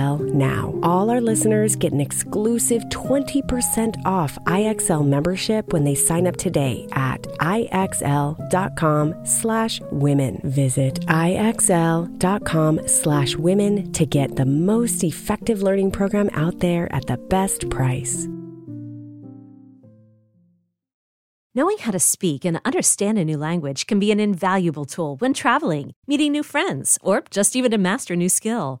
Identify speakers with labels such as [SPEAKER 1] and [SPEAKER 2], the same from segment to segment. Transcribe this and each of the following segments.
[SPEAKER 1] IXL now. All our listeners get an exclusive 20% off IXL membership when they sign up today at IXL.com slash women. Visit IXL.com slash women to get the most effective learning program out there at the best price.
[SPEAKER 2] Knowing how to speak and understand a new language can be an invaluable tool when traveling, meeting new friends, or just even to master a new skill.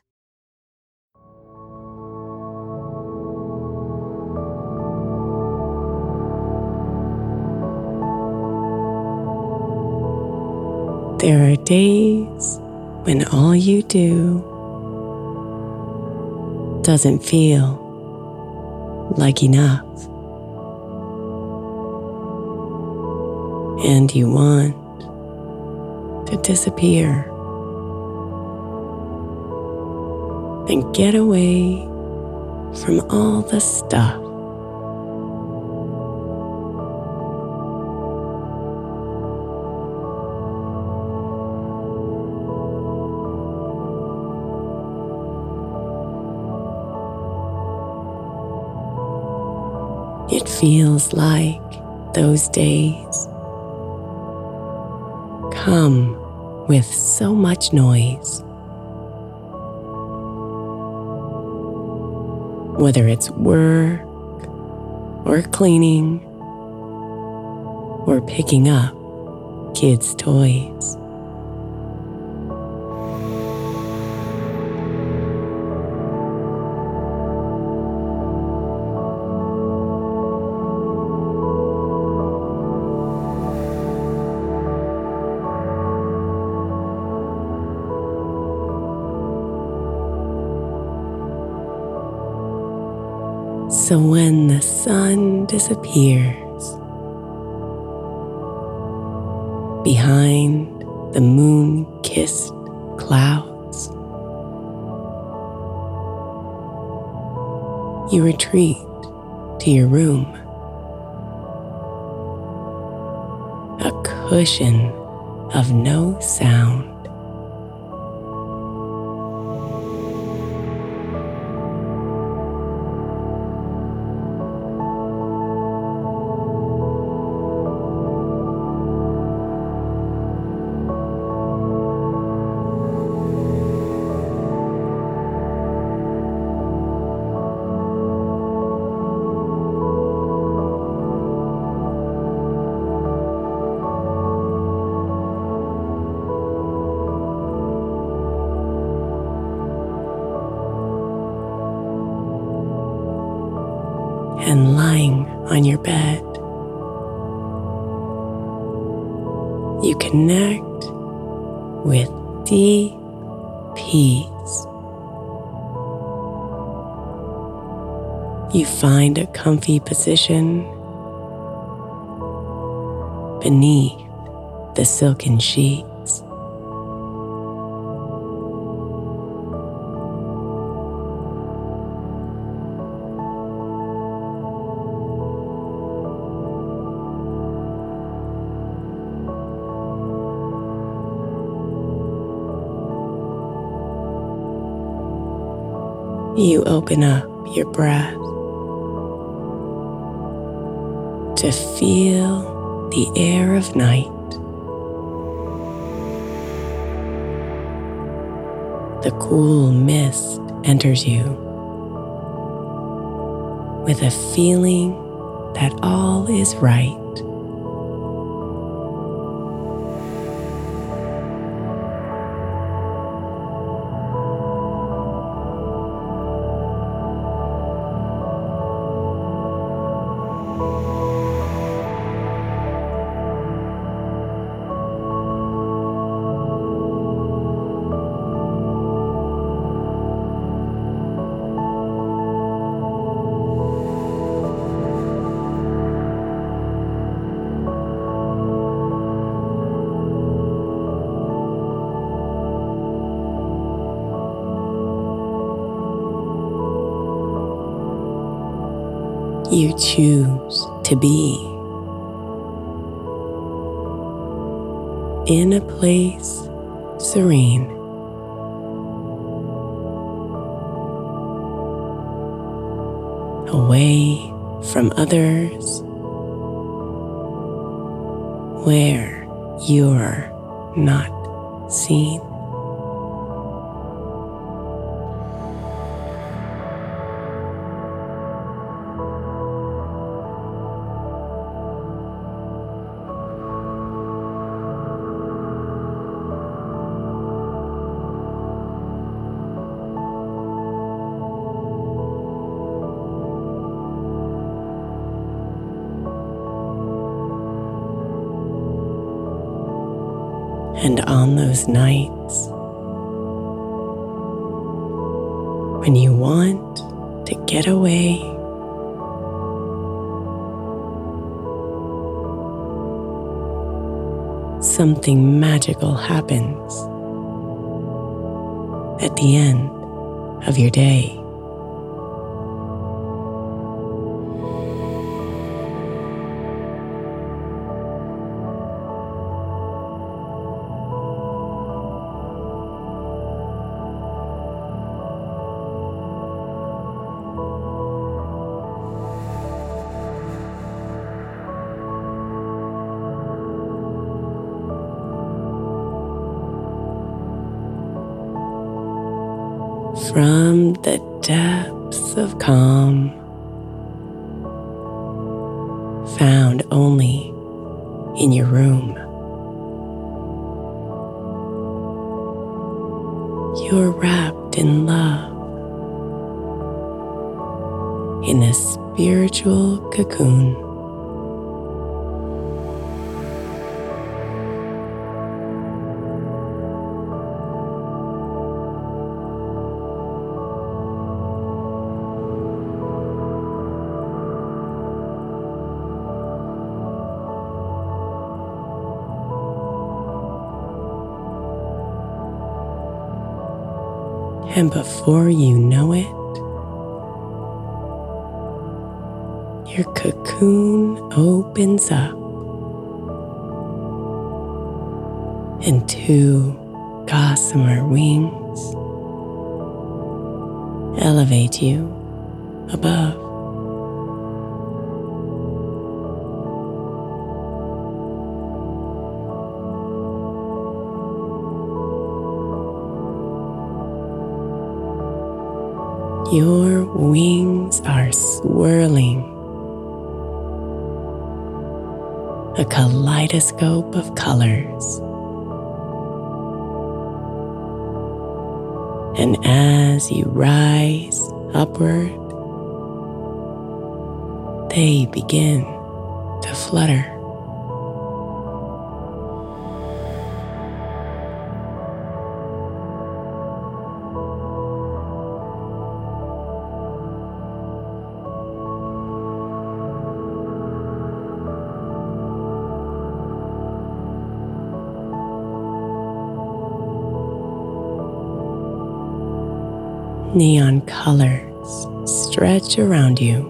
[SPEAKER 1] There are days when all you do doesn't feel like enough. And you want to disappear and get away from all the stuff It feels like those days come with so much noise. Whether it's work or cleaning or picking up kids' toys. So when the sun disappears, behind the moon kissed clouds. You retreat to your room, a cushion of no sound. You connect with deep peace. You find a comfy position beneath the silken sheets. You open up your breath to feel the air of night. The cool mist enters you with a feeling that all is right. You choose to be in a place serene. Away from others, where you're not seen. Happens at the end of your day. From the depths of calm found only in your room. You're wrapped in love in a spiritual cocoon. And before you know it, your cocoon opens up and two gossamer wings elevate you above. Your wings are swirling, a kaleidoscope of colors. And as you rise upward, they begin to flutter. Neon colors stretch around you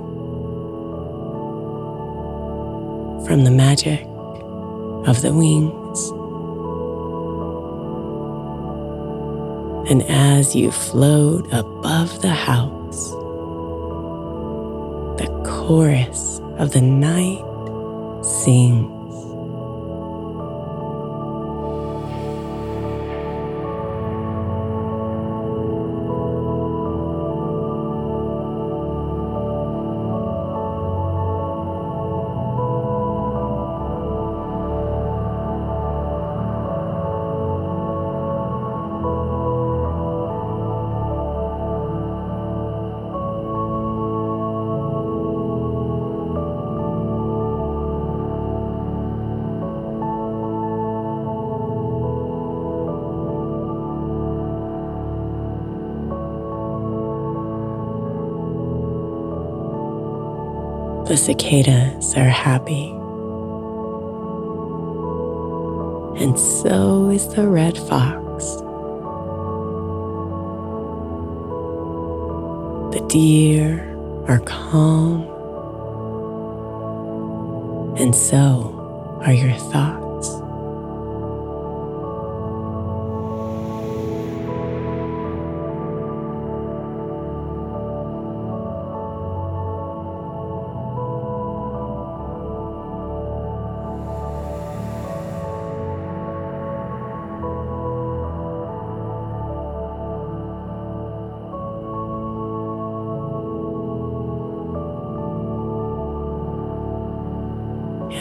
[SPEAKER 1] from the magic of the wings. And as you float above the house, the chorus of the night sings. The cicadas are happy. And so is the red fox. The deer are calm. And so are your thoughts.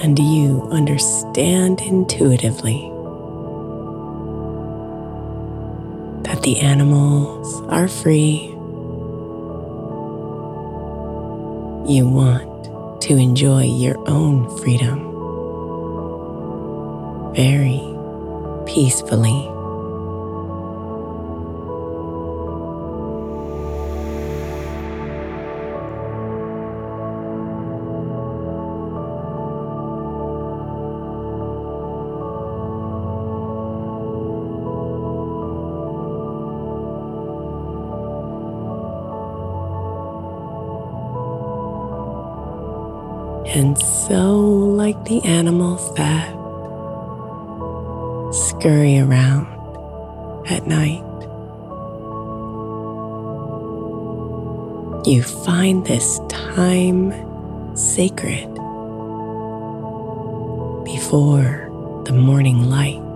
[SPEAKER 1] And you understand intuitively that the animals are free. You want to enjoy your own freedom very peacefully. Scurry around at night, you find this time sacred before the morning light.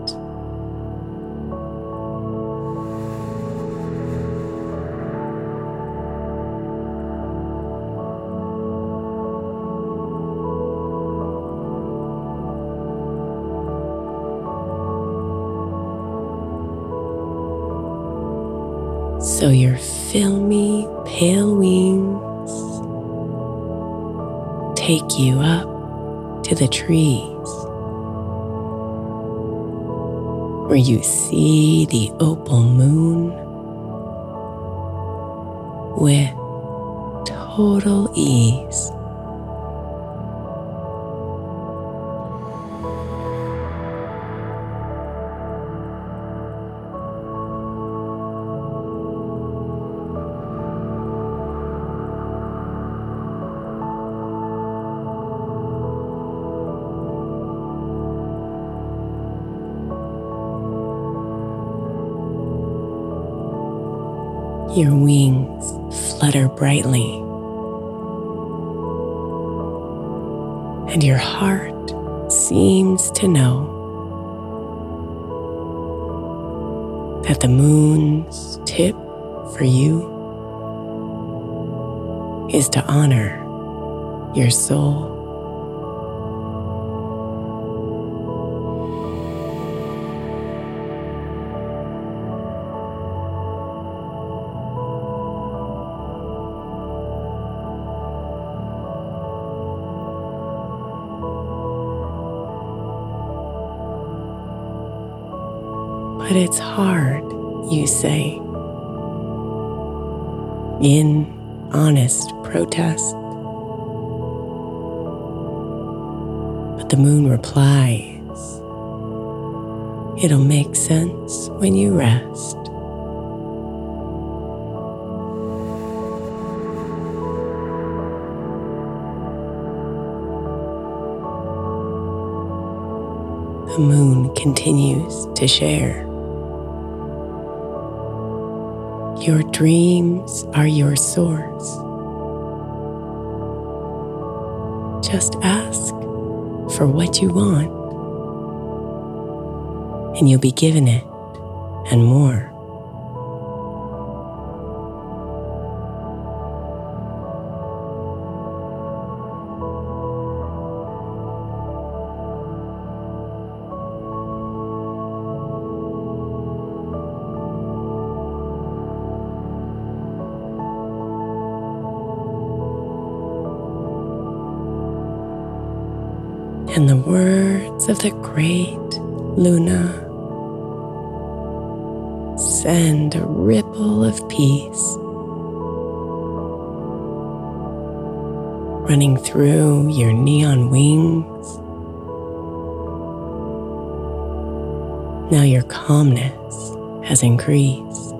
[SPEAKER 1] Trees where you see the opal moon with total ease. Your wings flutter brightly, and your heart seems to know that the moon's tip for you is to honor your soul. But it's hard, you say, in honest protest. But the moon replies, It'll make sense when you rest. The moon continues to share. Your dreams are your source. Just ask for what you want, and you'll be given it and more. And the words of the great Luna send a ripple of peace running through your neon wings. Now your calmness has increased.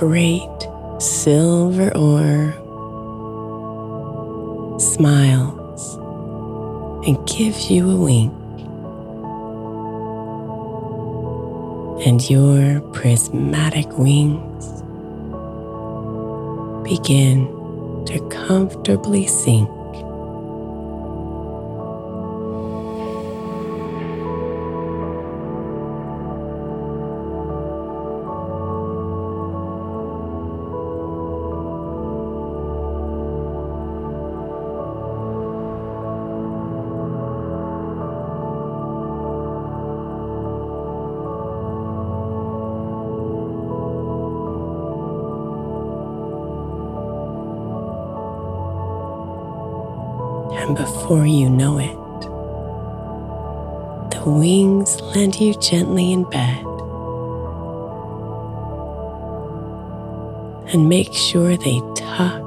[SPEAKER 1] Great silver orb smiles and gives you a wink. And your prismatic wings begin to comfortably sink. Before you know it, the wings land you gently in bed and make sure they tuck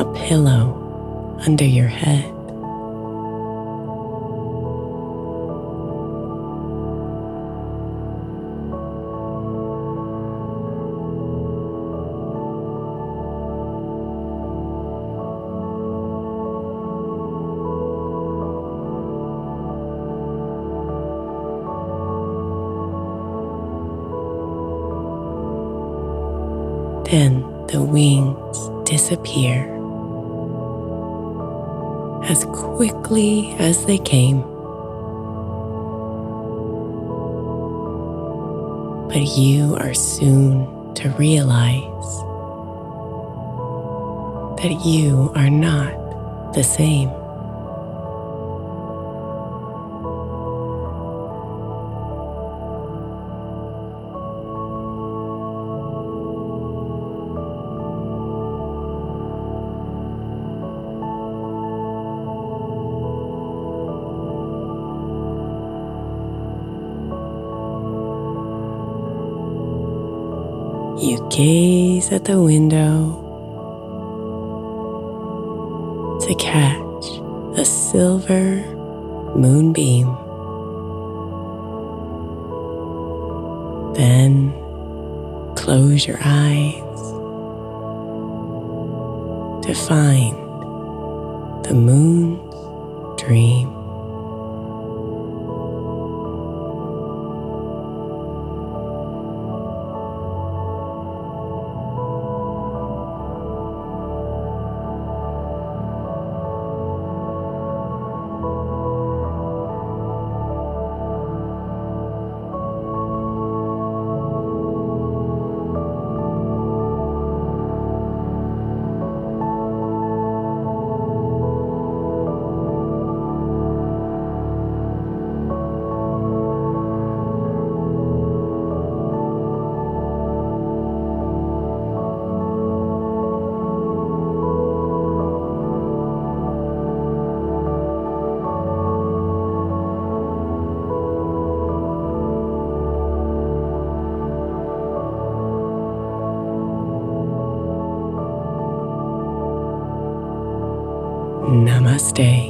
[SPEAKER 1] a pillow under your head. As they came. But you are soon to realize that you are not the same. You gaze at the window to catch a silver moonbeam. Then close your eyes to find the moon's dream. Namaste.